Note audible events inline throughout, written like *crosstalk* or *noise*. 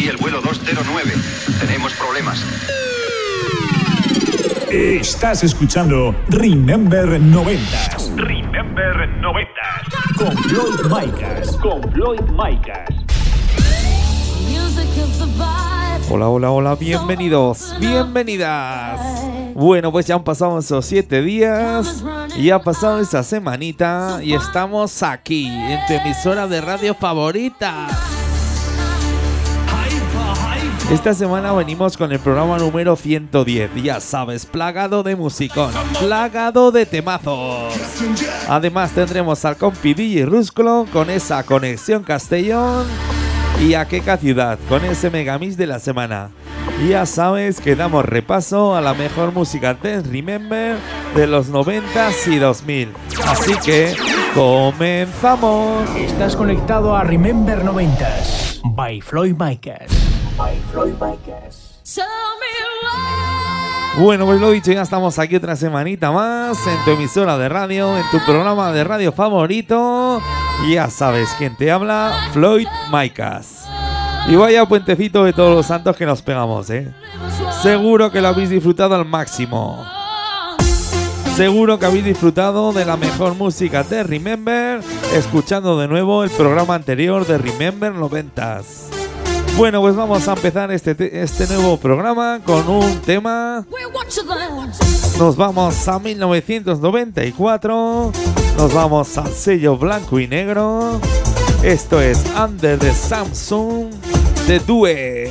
Aquí el vuelo 209. Tenemos problemas. Estás escuchando Remember 90 Remember 90. con Floyd Micas. Con Floyd Micas. Hola, hola, hola, bienvenidos, bienvenidas. Bueno, pues ya han pasado esos siete días y ha pasado esa semanita y estamos aquí en tu emisora de radio favorita. Esta semana venimos con el programa número 110, ya sabes, plagado de musicón, plagado de temazos. Además tendremos al compi DJ Rusclo con esa conexión Castellón y a Queca Ciudad con ese megamix de la semana. Ya sabes que damos repaso a la mejor música de Remember de los 90s y 2000. Así que comenzamos. Estás conectado a Remember 90s by Floyd Micas. By Floyd Micas. Bueno, pues lo dicho, ya estamos aquí otra semanita más en tu emisora de radio, en tu programa de radio favorito. Ya sabes quién te habla, Floyd Micas. Y vaya puentecito de todos los santos que nos pegamos, ¿eh? Seguro que lo habéis disfrutado al máximo. Seguro que habéis disfrutado de la mejor música de Remember, escuchando de nuevo el programa anterior de Remember 90s. Bueno, pues vamos a empezar este, te- este nuevo programa con un tema. Nos vamos a 1994. Nos vamos al sello blanco y negro. Esto es Under the Samsung de Due.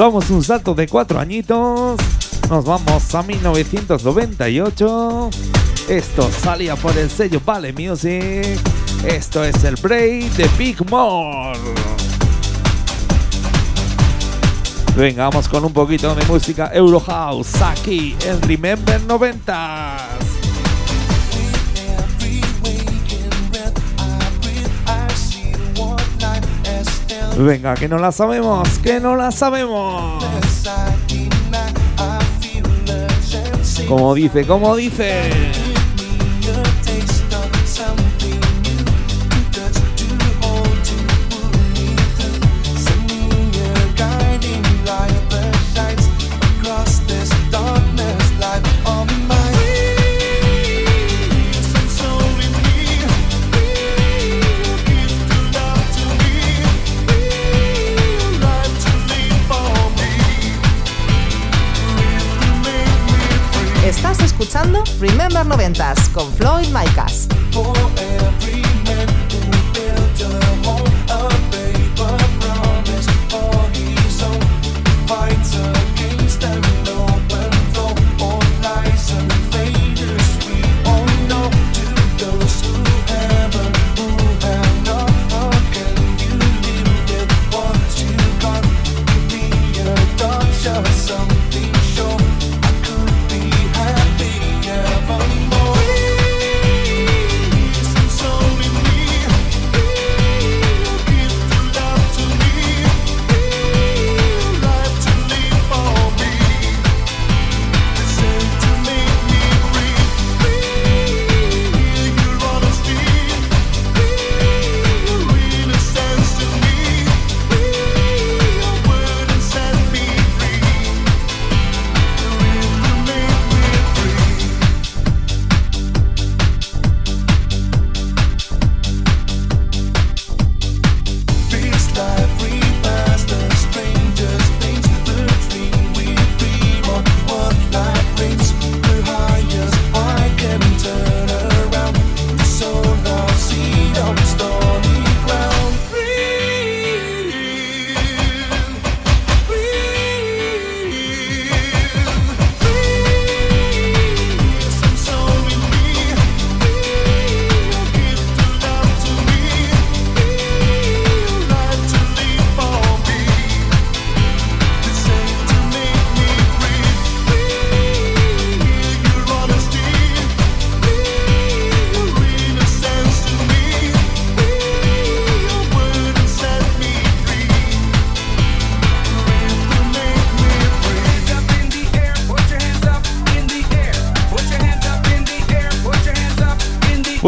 Damos un salto de cuatro añitos. Nos vamos a 1998. Esto salía por el sello Vale Music. Esto es el break de Big More. Venga, vamos con un poquito de música Eurohouse aquí en Remember 90. Venga, que no la sabemos, que no la sabemos. Como dice, como dice. Escuchando Remember 90s con Floyd Micas.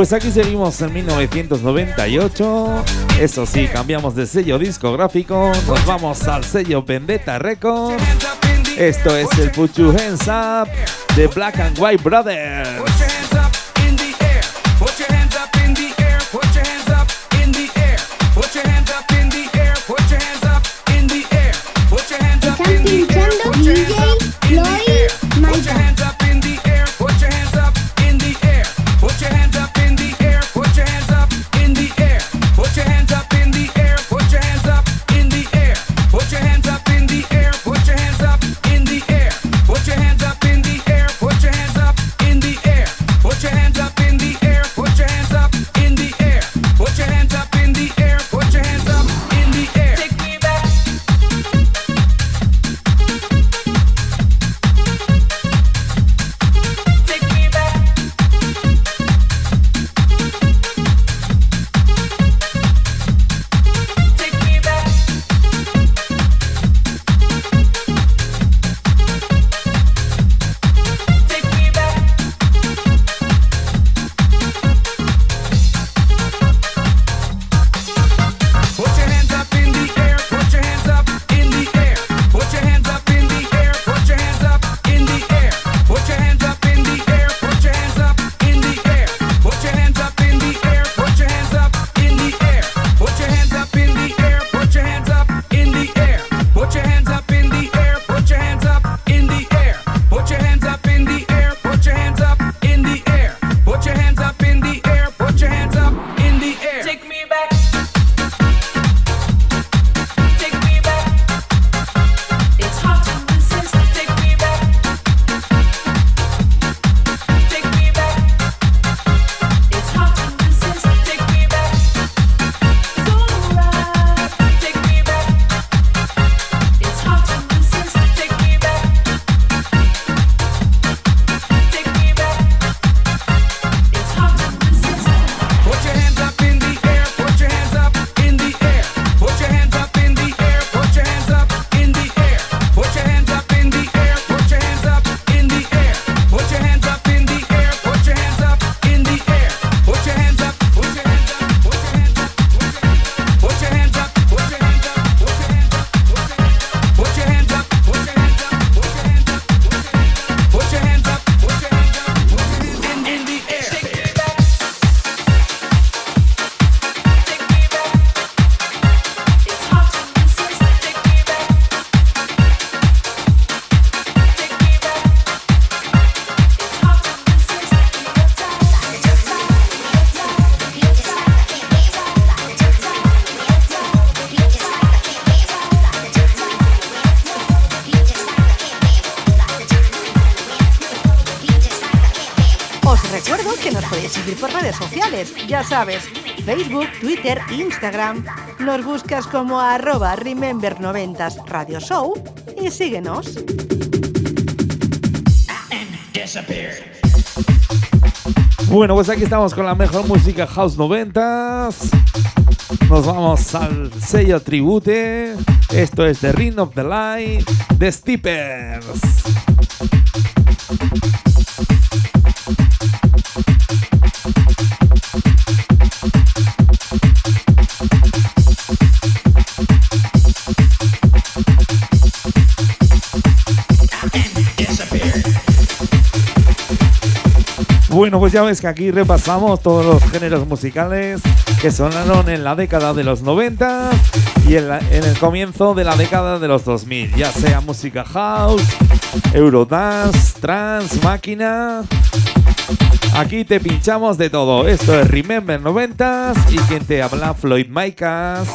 Pues aquí seguimos en 1998. Eso sí, cambiamos de sello discográfico. Nos vamos al sello Vendetta Records. Esto es el Your Hands de Black and White Brothers. Ya sabes, Facebook, Twitter, Instagram. Nos buscas como arroba Remember90s Radio Show y síguenos. Bueno, pues aquí estamos con la mejor música House 90s. Nos vamos al sello tribute. Esto es The Ring of the Light de Steepers. Bueno, pues ya ves que aquí repasamos todos los géneros musicales que sonaron en la década de los 90 y en, el comienzo de la década de los 2000, ya sea música house, eurodance, trance, máquina. Aquí te pinchamos de todo. Esto es Remember 90s y quien te habla Floyd Micas.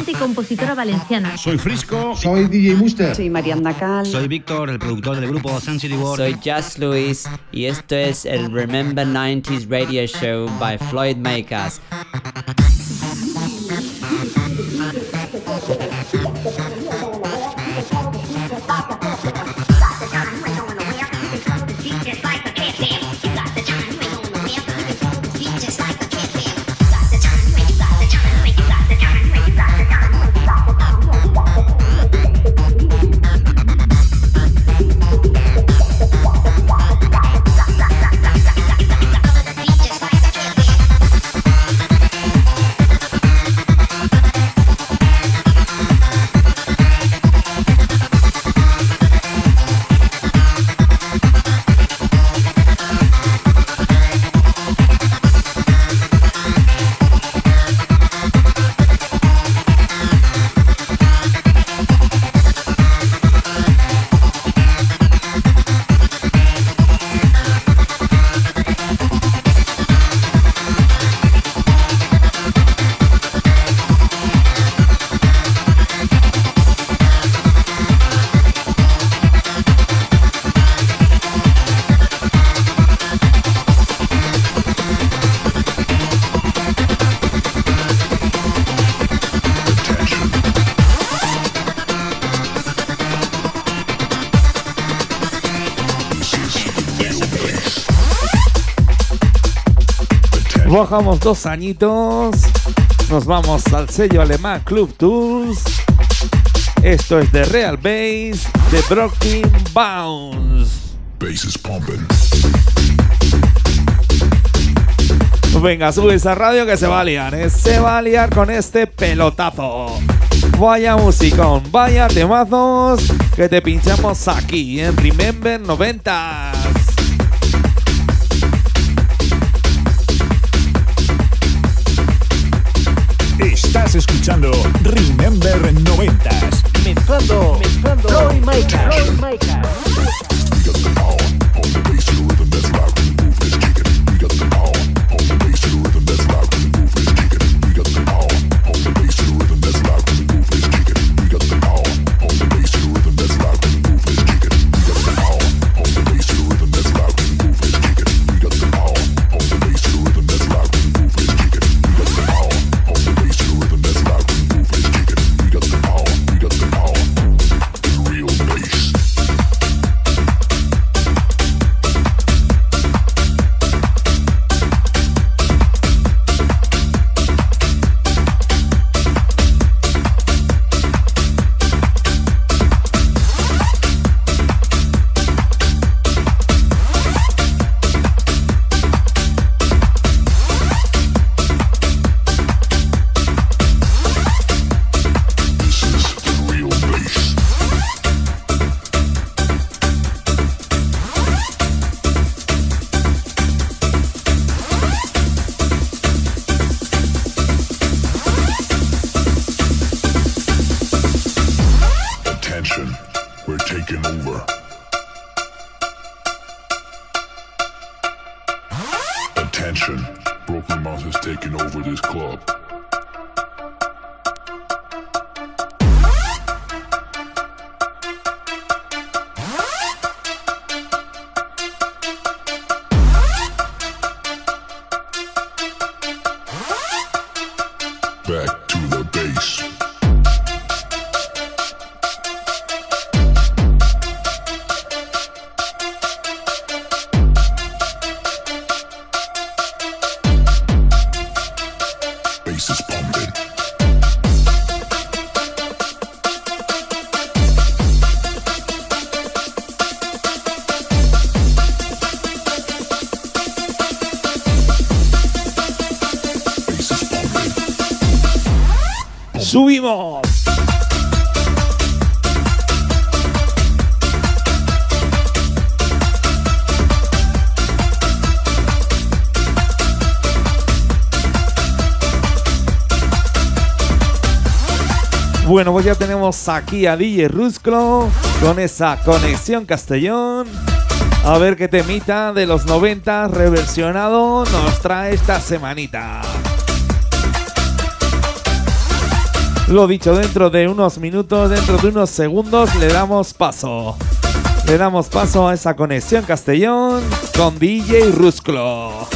Cantante y compositora valenciana. Soy Frisco. Soy DJ Muster. Soy Mariana Cal. Soy Víctor, el productor del grupo Sun City World. Soy Just Luis y esto es el Remember 90s Radio Show by Floyd Makers. Bajamos dos añitos. Nos vamos al sello alemán Club Tools. Esto es de Real Bass de Broken Bounce. Bass is pumping. Venga, sube esa radio que se va a liar, ¿eh? Se va a liar con este pelotazo. Vaya musicón, vaya temazos que te pinchamos aquí en Remember 90s. Estás escuchando Remember 90s. Mezclando, mezclando Floyd Makers. Floyd Makers. Bueno, pues ya tenemos aquí a DJ Rusclo con esa conexión Castellón. A ver qué temita de los 90 reversionado nos trae esta semanita. Lo dicho, dentro de unos minutos, dentro de unos segundos, le damos paso. Le damos paso a esa conexión Castellón con DJ Rusclo.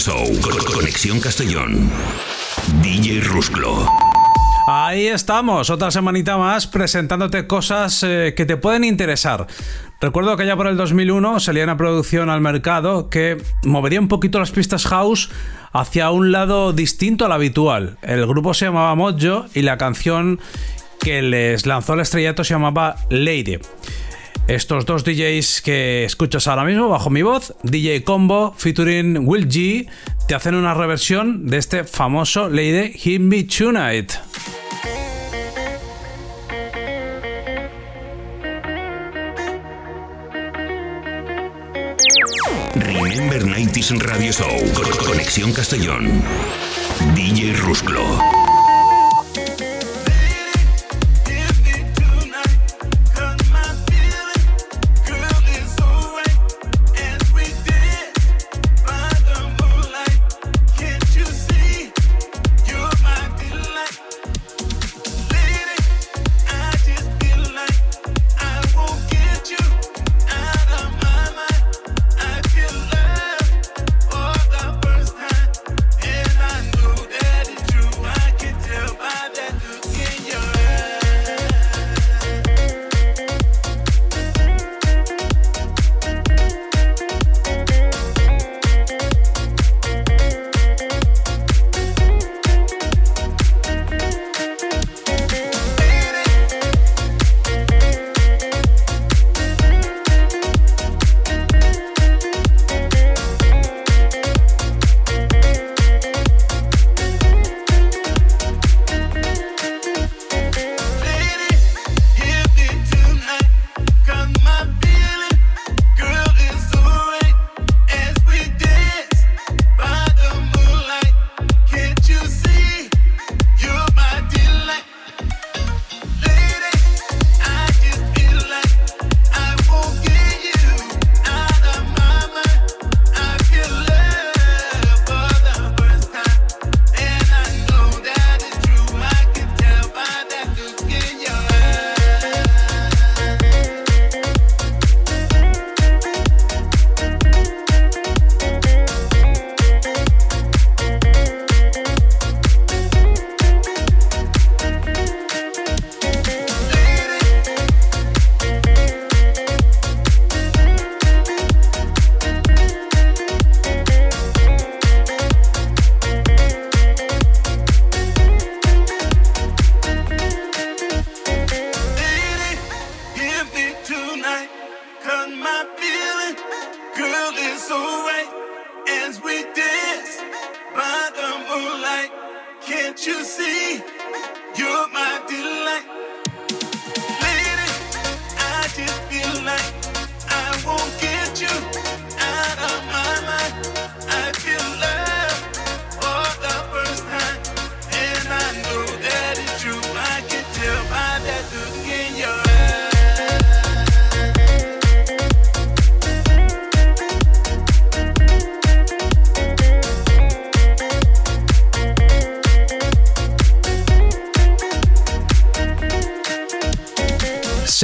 Show. Con- Conexión Castellón. DJ Rusclo. Ahí estamos, otra semanita más presentándote cosas eh, que te pueden interesar. Recuerdo que ya por el 2001 salía una producción al mercado que movería un poquito las pistas house hacia un lado distinto al habitual. El grupo se llamaba Mojo y la canción que les lanzó el estrellato se llamaba Lady. Estos dos DJs que escuchas ahora mismo bajo mi voz, DJ Combo featuring Will G, te hacen una reversión de este famoso Lady Hit Me Tonight. Remember 90s Radio Show. Con- Conexión Castellón. DJ Rusclo.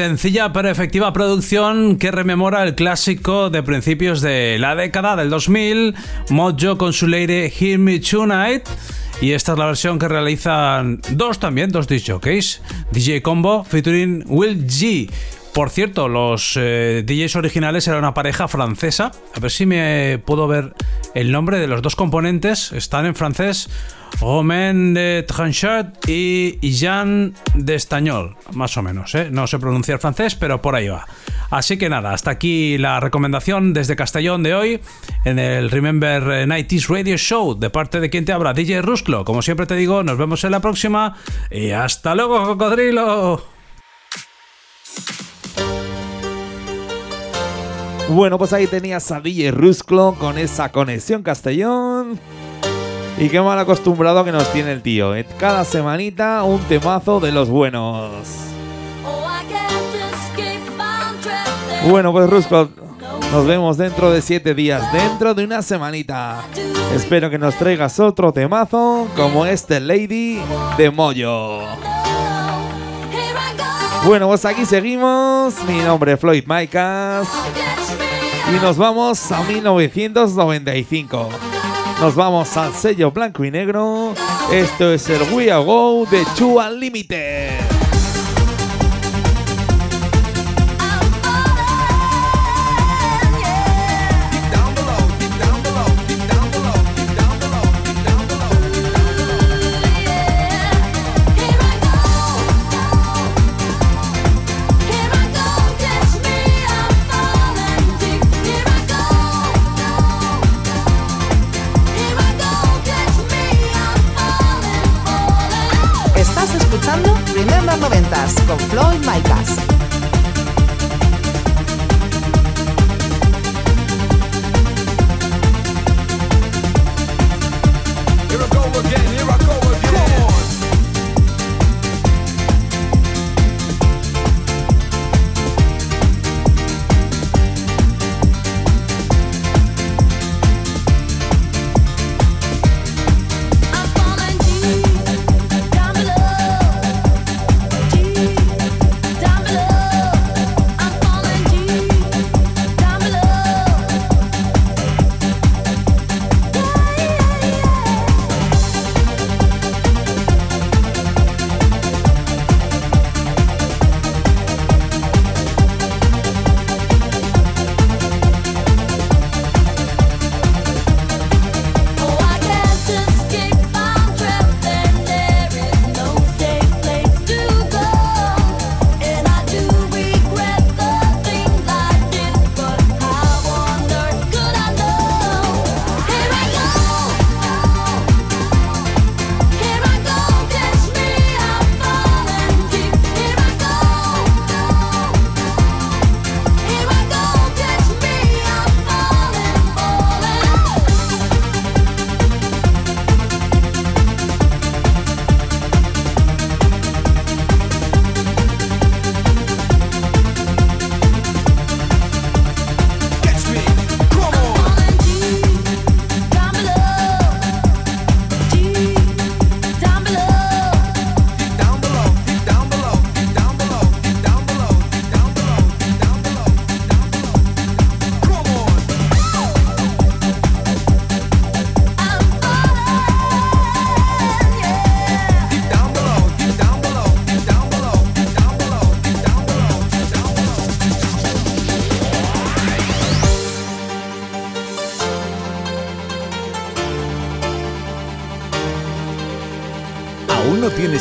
Sencilla pero efectiva producción que rememora el clásico de principios de la década del 2000, Mojo con su Lady Hear Me Tonight. Y esta es la versión que realizan dos también, dos disc jockeys, DJ Combo featuring Will G. Por cierto, los eh, DJs originales eran una pareja francesa. A ver si me puedo ver el nombre de los dos componentes. Están en francés. Romain de Tranchat y Jean de Estañol, más o menos, ¿eh? no sé pronunciar francés, pero por ahí va. Así que nada, hasta aquí la recomendación desde Castellón de hoy en el Remember 90s Radio Show de parte de quien te habla, DJ Rusclo. Como siempre te digo, nos vemos en la próxima y hasta luego, cocodrilo. Bueno, pues ahí tenías a DJ Rusclo con esa conexión Castellón. Y qué mal acostumbrado que nos tiene el tío. ¿eh? Cada semanita un temazo de los buenos. Bueno, pues Rusclo, nos vemos dentro de siete días, dentro de una semanita. Espero que nos traigas otro temazo como este Lady de Moyo. Bueno, pues aquí seguimos. Mi nombre es Floyd Maicas. Y nos vamos a 1995. Nos vamos al sello blanco y negro. Esto es el We Are Go de Two Unlimited. Remember 90s con Floyd Micas.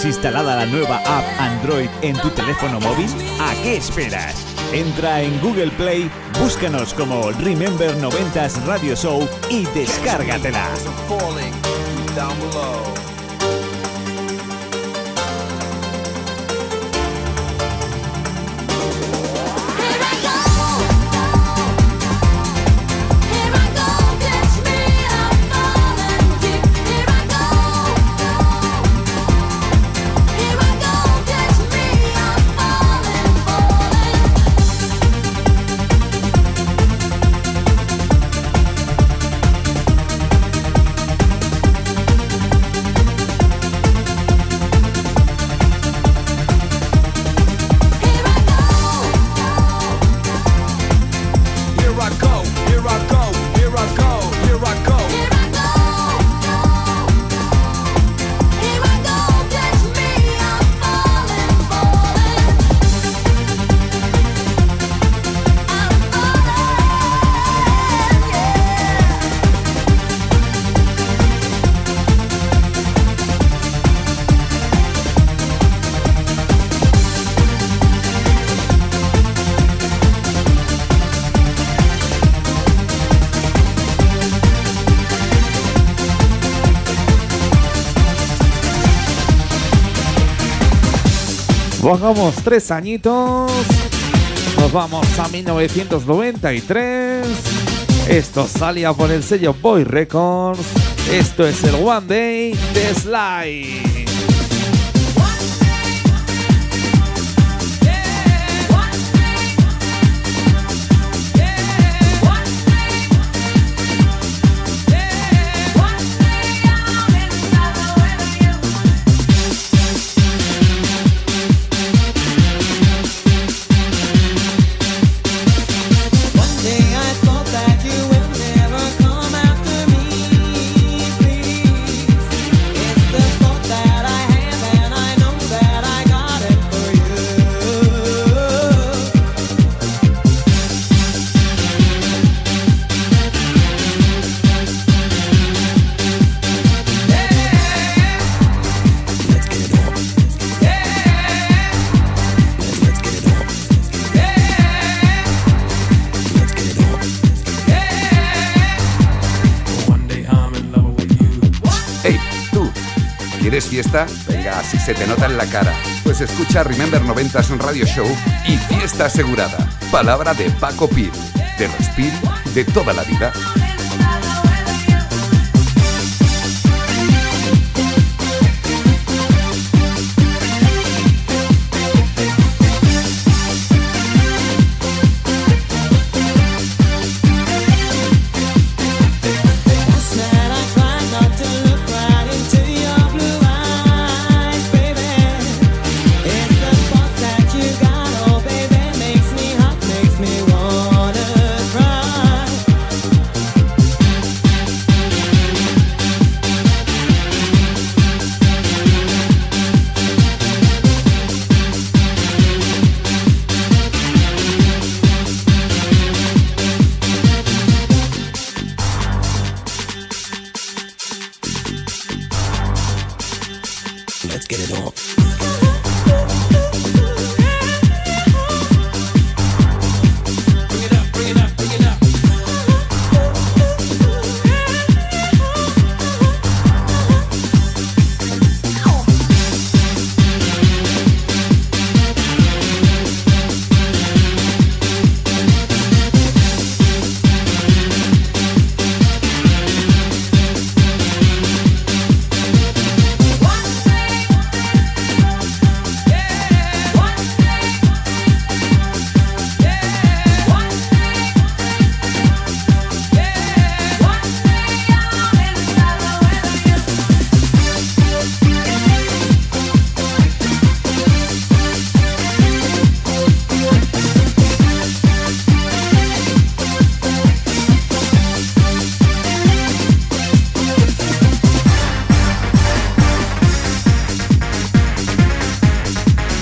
Tienes instalada la nueva app Android en tu teléfono móvil? ¿A qué esperas? Entra en Google Play, búscanos como Remember 90s Radio Show y descárgatela. Bajamos tres añitos. Nos vamos a 1993. Esto salía por el sello Boy Records. Esto es el One Day de Sly. Fiesta? Venga, así se te nota en la cara. Pues escucha Remember 90s Radio Show y fiesta asegurada. Palabra de Paco Pil, de Respir, de toda la vida.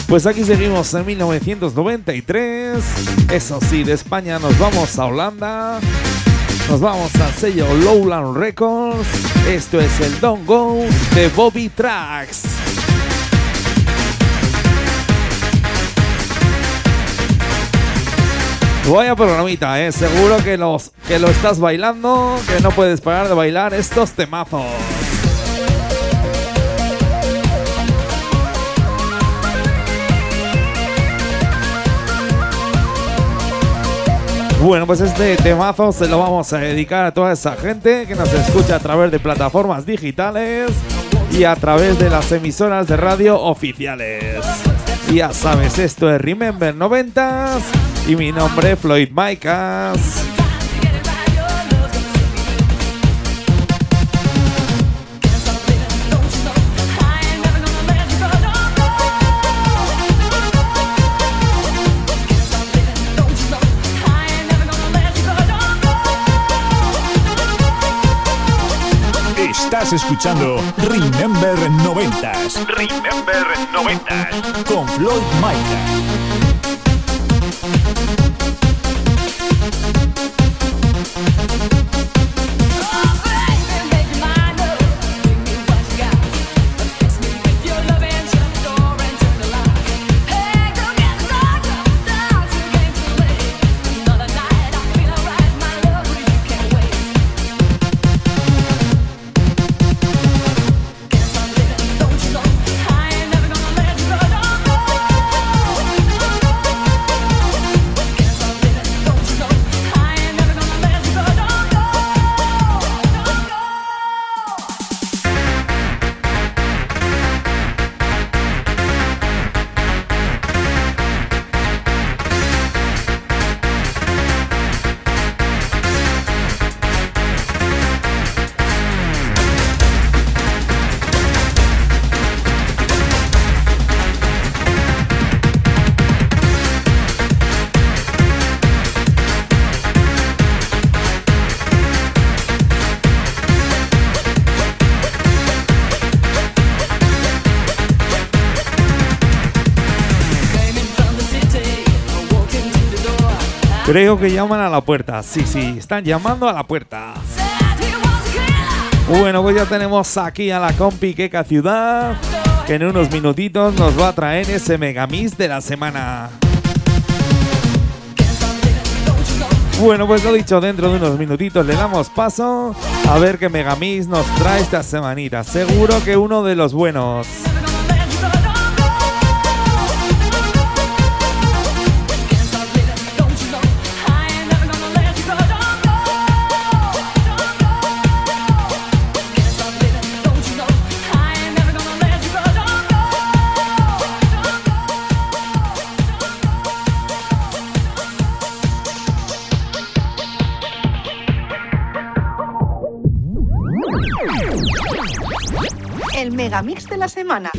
Pues aquí seguimos en 1993. Eso sí, de España nos vamos a Holanda. Nos vamos al sello Lowland Records. Esto es el Don't Go de Bobby Tracks. Vaya programita, eh. Seguro que, los, que lo estás bailando, que no puedes parar de bailar estos temazos. Bueno, pues este temazo se lo vamos a dedicar a toda esa gente que nos escucha a través de plataformas digitales y a través de las emisoras de radio oficiales. Ya sabes, esto es Remember 90s y mi nombre es Floyd Micas. Estás escuchando Remember 90s. Remember 90s. Con Floyd Micah. Creo que llaman a la puerta. Sí, sí, están llamando a la puerta. Bueno, pues ya tenemos aquí a la compi Keka Ciudad, que en unos minutitos nos va a traer ese megamix de la semana. Bueno, pues lo dicho, dentro de unos minutitos le damos paso a ver qué megamix nos trae esta semanita. Seguro que uno de los buenos. Megamix de la semana.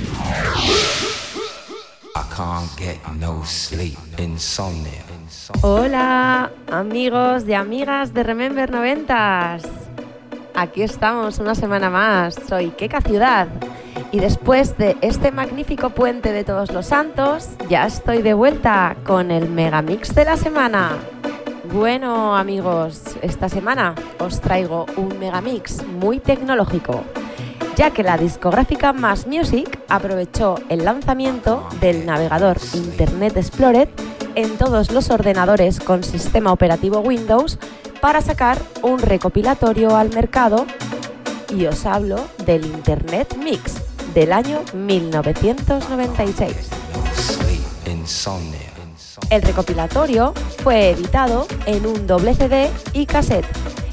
I can't get no sleep, insomnia. Hola, amigos y amigas de Remember 90s. Aquí estamos una semana más. Soy Keka Ciudad. Y después de este magnífico puente de Todos los Santos, ya estoy de vuelta con el megamix de la semana. Bueno, amigos, esta semana os traigo un megamix muy tecnológico, ya que la discográfica Mass Music aprovechó el lanzamiento del navegador Internet Explorer en todos los ordenadores con sistema operativo Windows para sacar un recopilatorio al mercado y os hablo del Internet Mix del año 1996. Sleep, insomnia. El recopilatorio fue editado en un doble CD y cassette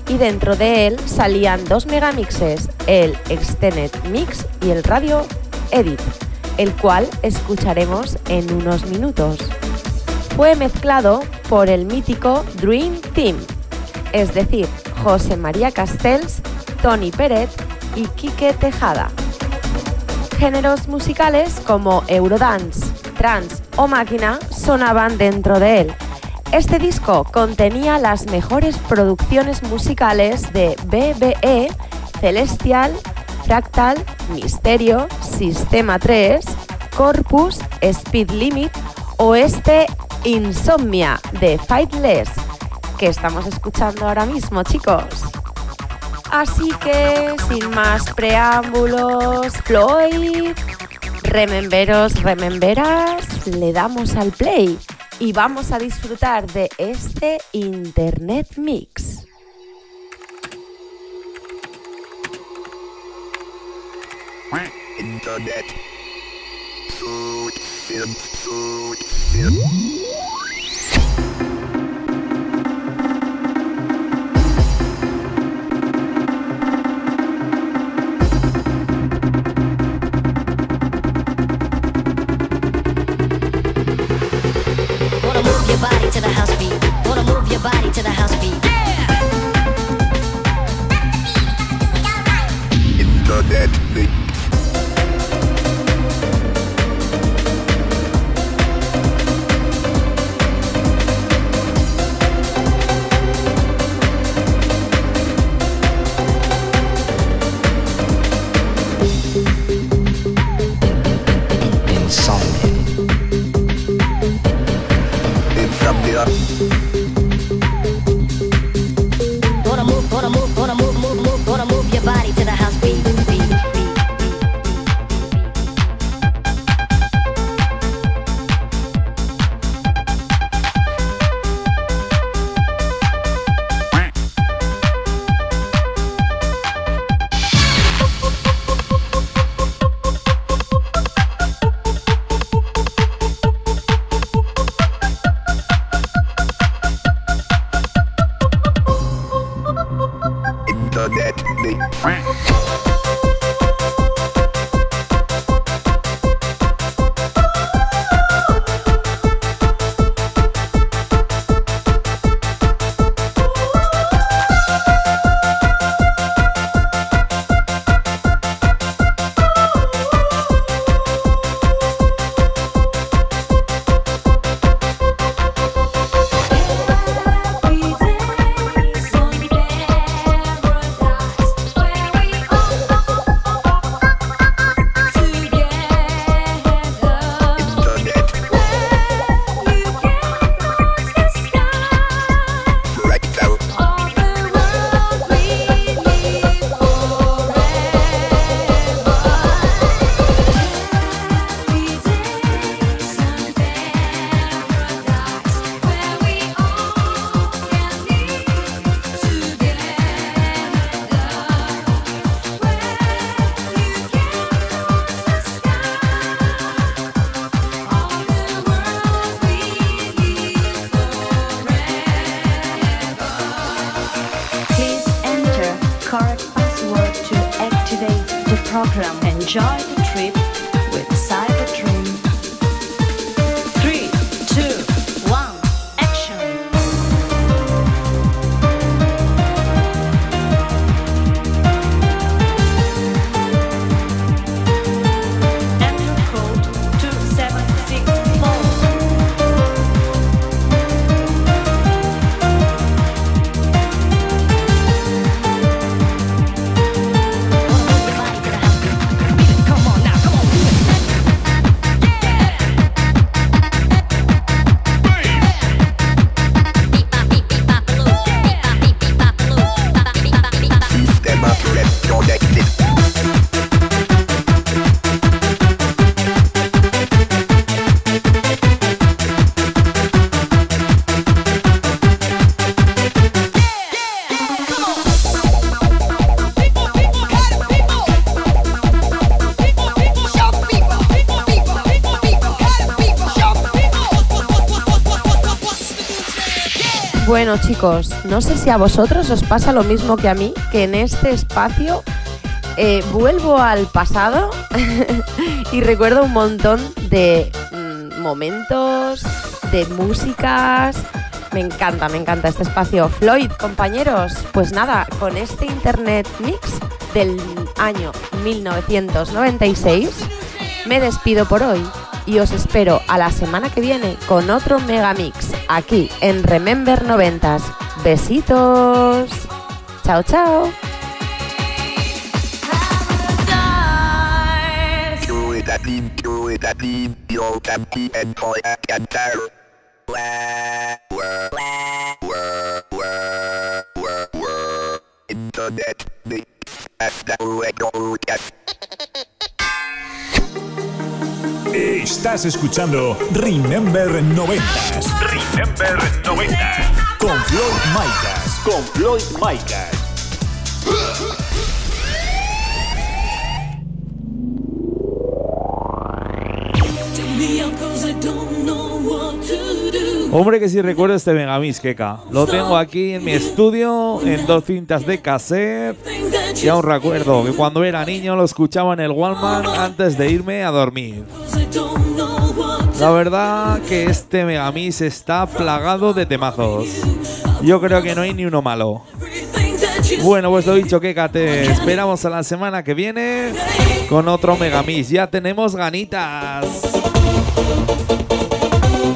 y dentro de él salían dos megamixes, el Extended Mix y el Radio Edit, el cual escucharemos en unos minutos. Fue mezclado por el mítico Dream Team, es decir, José María Castells, Tony Peret y Quique Tejada. Géneros musicales como Eurodance, Trance o Máquina sonaban dentro de él. Este disco contenía las mejores producciones musicales de BBE, Celestial, Fractal, Misterio, Sistema 3, Corpus, Speed Limit o este Insomnia de Fightless que estamos escuchando ahora mismo, chicos. Así que, sin más preámbulos, Floyd, rememberos, rememberas, le damos al play y vamos a disfrutar de este Internet Mix. Internet. correct password to activate the program. Enjoy the trip Chicos, no sé si a vosotros os pasa lo mismo que a mí, que en este espacio eh, vuelvo al pasado *laughs* y recuerdo un montón de mm, momentos, de músicas. Me encanta, me encanta este espacio. Floyd, compañeros, pues nada, con este Internet Mix del año 1996, me despido por hoy y os espero a la semana que viene con otro Megamix aquí en Remember 90s. Besitos. Chao, chao. Internet. Estás escuchando Remember 90s. Remember 90. Con Floyd Micas. Con Floyd Micas. Hombre, que si recuerdo este Megamix, Keka. Lo tengo aquí en mi estudio, en dos cintas de cassette. Y aún recuerdo que cuando era niño lo escuchaba en el Walkman antes de irme a dormir. La verdad que este Megamix está plagado de temazos. Yo creo que no hay ni uno malo. Bueno, pues lo dicho, Keka, te esperamos a la semana que viene con otro Megamix. Ya tenemos ganitas.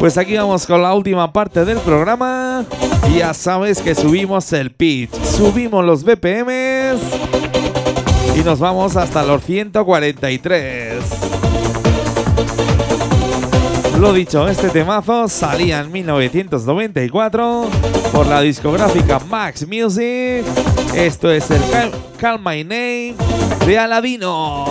Pues aquí vamos con la última parte del programa. Ya sabes que subimos el pitch, subimos los BPMs y nos vamos hasta los 143. Lo dicho, este temazo salía en 1994 por la discográfica Max Music. Esto es el Call My Name de Aladino.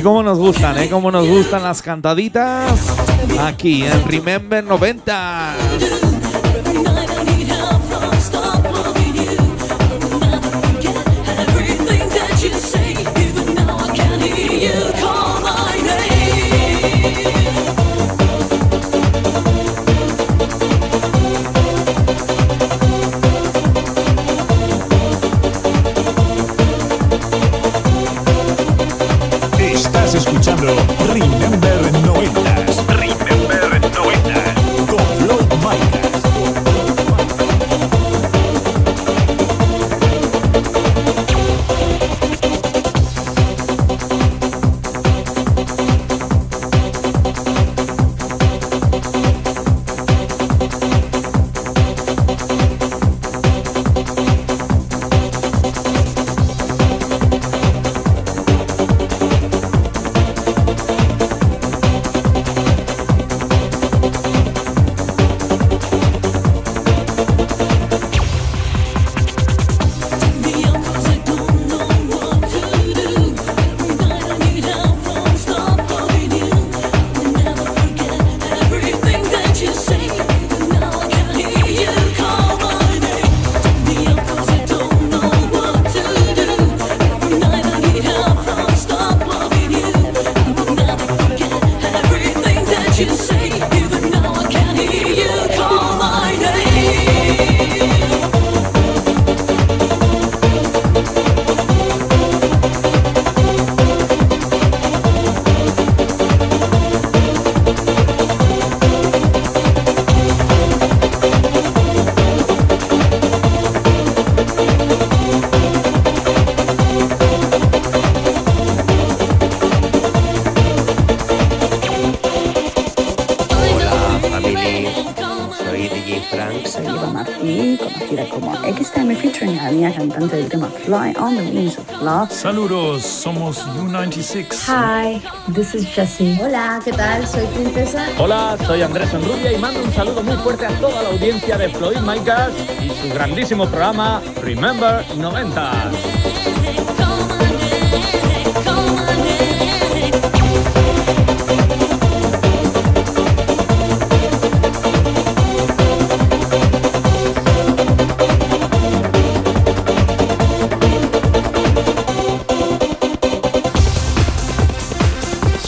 Y cómo nos gustan, ¿eh? Cómo nos gustan las cantaditas aquí en Remember 90. Estás Fly on the Wings of Love. Saludos, somos U96. Hi, this is Jessie. Hola, ¿qué tal? Soy Princesa. Hola, soy Andrés Enrubia y mando un saludo muy fuerte a toda la audiencia de Floyd Micas y su grandísimo programa Remember 90.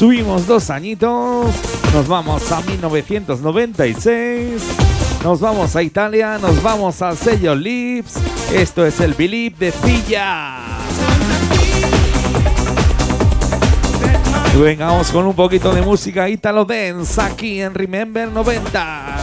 Subimos dos añitos, nos vamos a 1996, nos vamos a Italia, nos vamos al sello Lips. Esto es el Believe de Filla. Vengamos con un poquito de música Italo Dance aquí en Remember 90.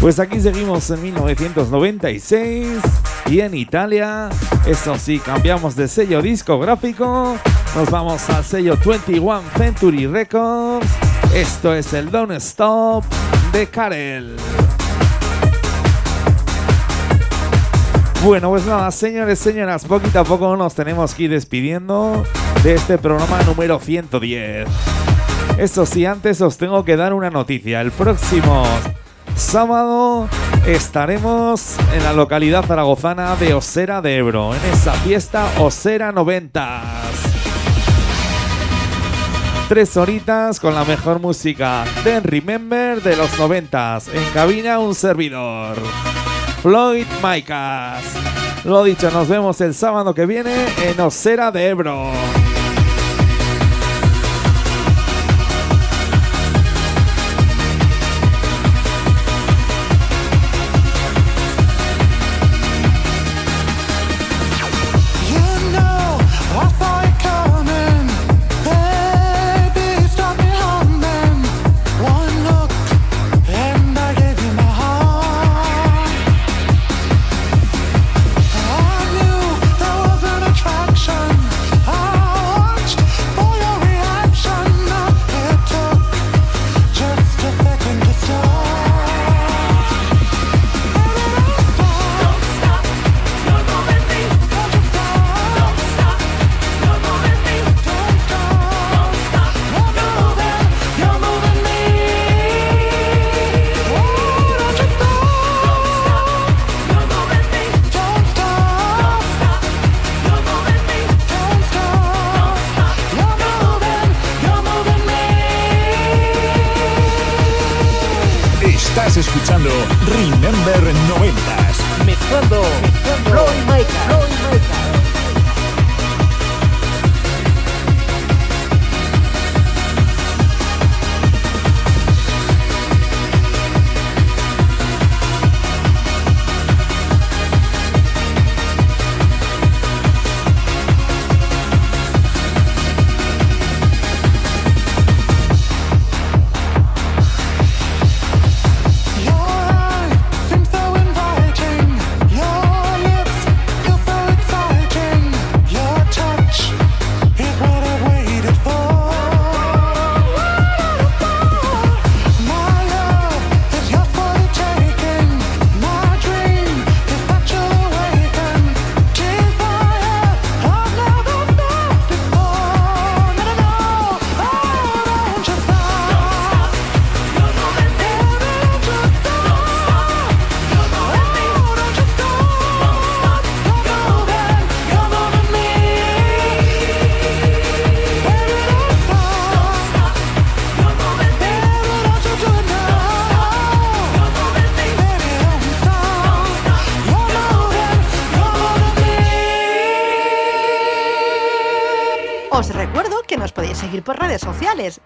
Pues aquí seguimos en 1996 y en Italia, eso sí, cambiamos de sello discográfico, nos vamos al sello 21 Century Records, esto es el Don't Stop de Karel. Bueno, pues nada, señores, señoras, poquito a poco nos tenemos que ir despidiendo de este programa número 110. Eso sí, antes os tengo que dar una noticia. El próximo sábado estaremos en la localidad zaragozana de Osera de Ebro, en esa fiesta Osera 90. Tres horitas con la mejor música de Remember de los 90. En cabina un servidor. Floyd Micas. Lo dicho, nos vemos el sábado que viene en Osera de Ebro. Remember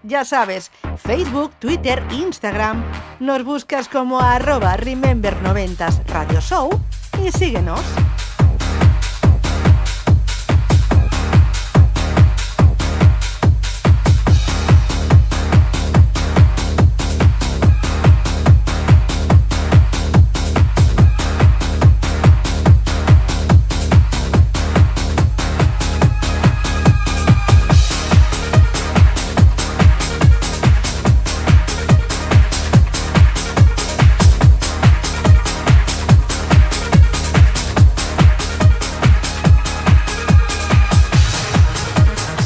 ya sabes, Facebook, Twitter, Instagram. Nos buscas como arroba Remember90s Radio Show y síguenos.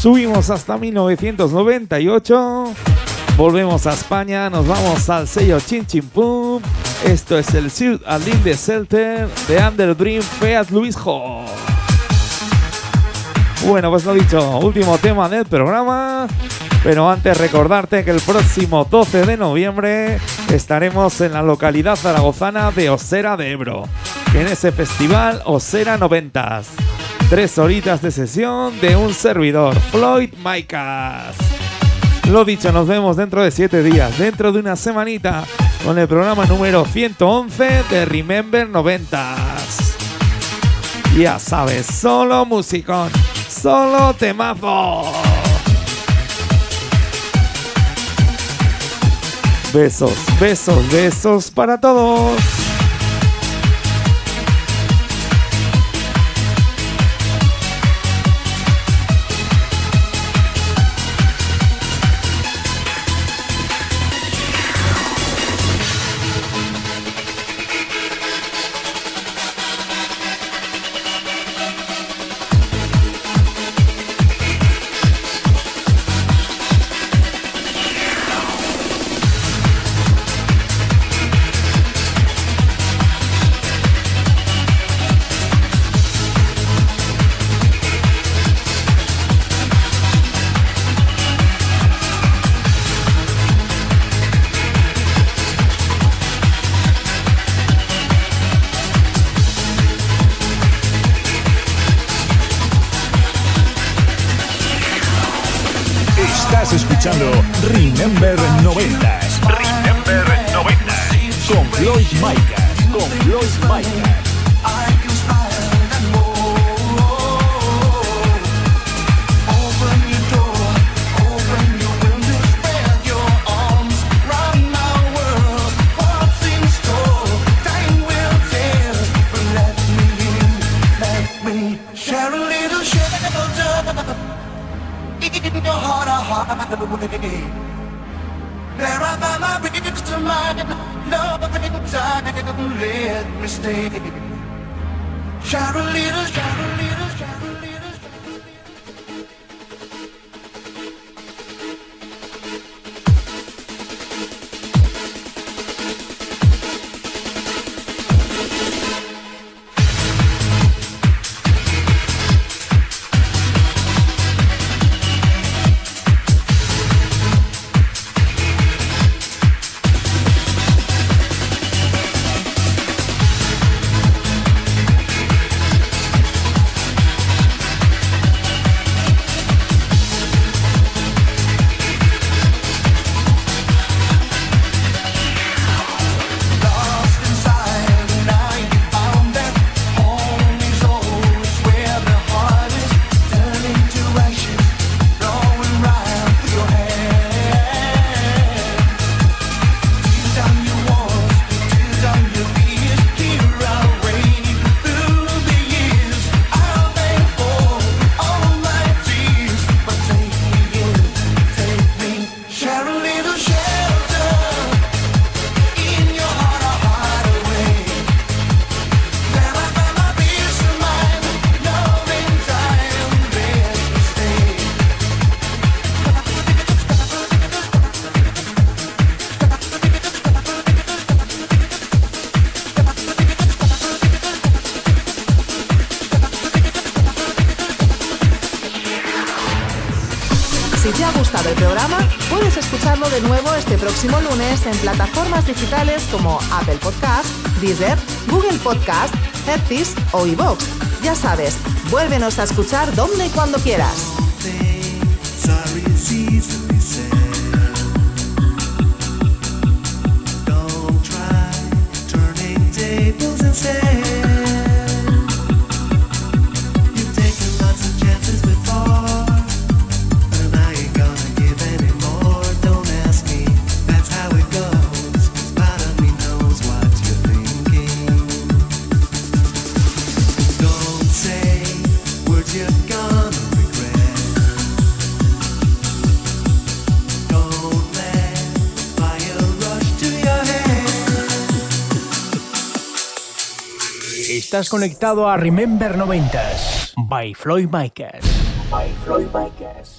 Subimos hasta 1998. Volvemos a España. Nos vamos al sello Chin Chin Pum. Esto es el Sud Alin de Celter de Under Dream Feat Luis Ho. Bueno, pues lo dicho, último tema del programa. Pero antes recordarte que el próximo 12 de noviembre estaremos en la localidad zaragozana de Osera de Ebro. En ese festival Osera 90s. Tres horitas de sesión de un servidor, Floyd Micas. Lo dicho, nos vemos dentro de siete días, dentro de una semanita, con el programa número 111 de Remember 90s. Ya sabes, solo musicón, solo temazo. Besos, besos, besos para todos. Podcast, Headpiece o iVoox. Ya sabes, vuélvenos a escuchar donde y cuando quieras. Estás conectado a Remember 90s by Floyd Micas. By Floyd Micas.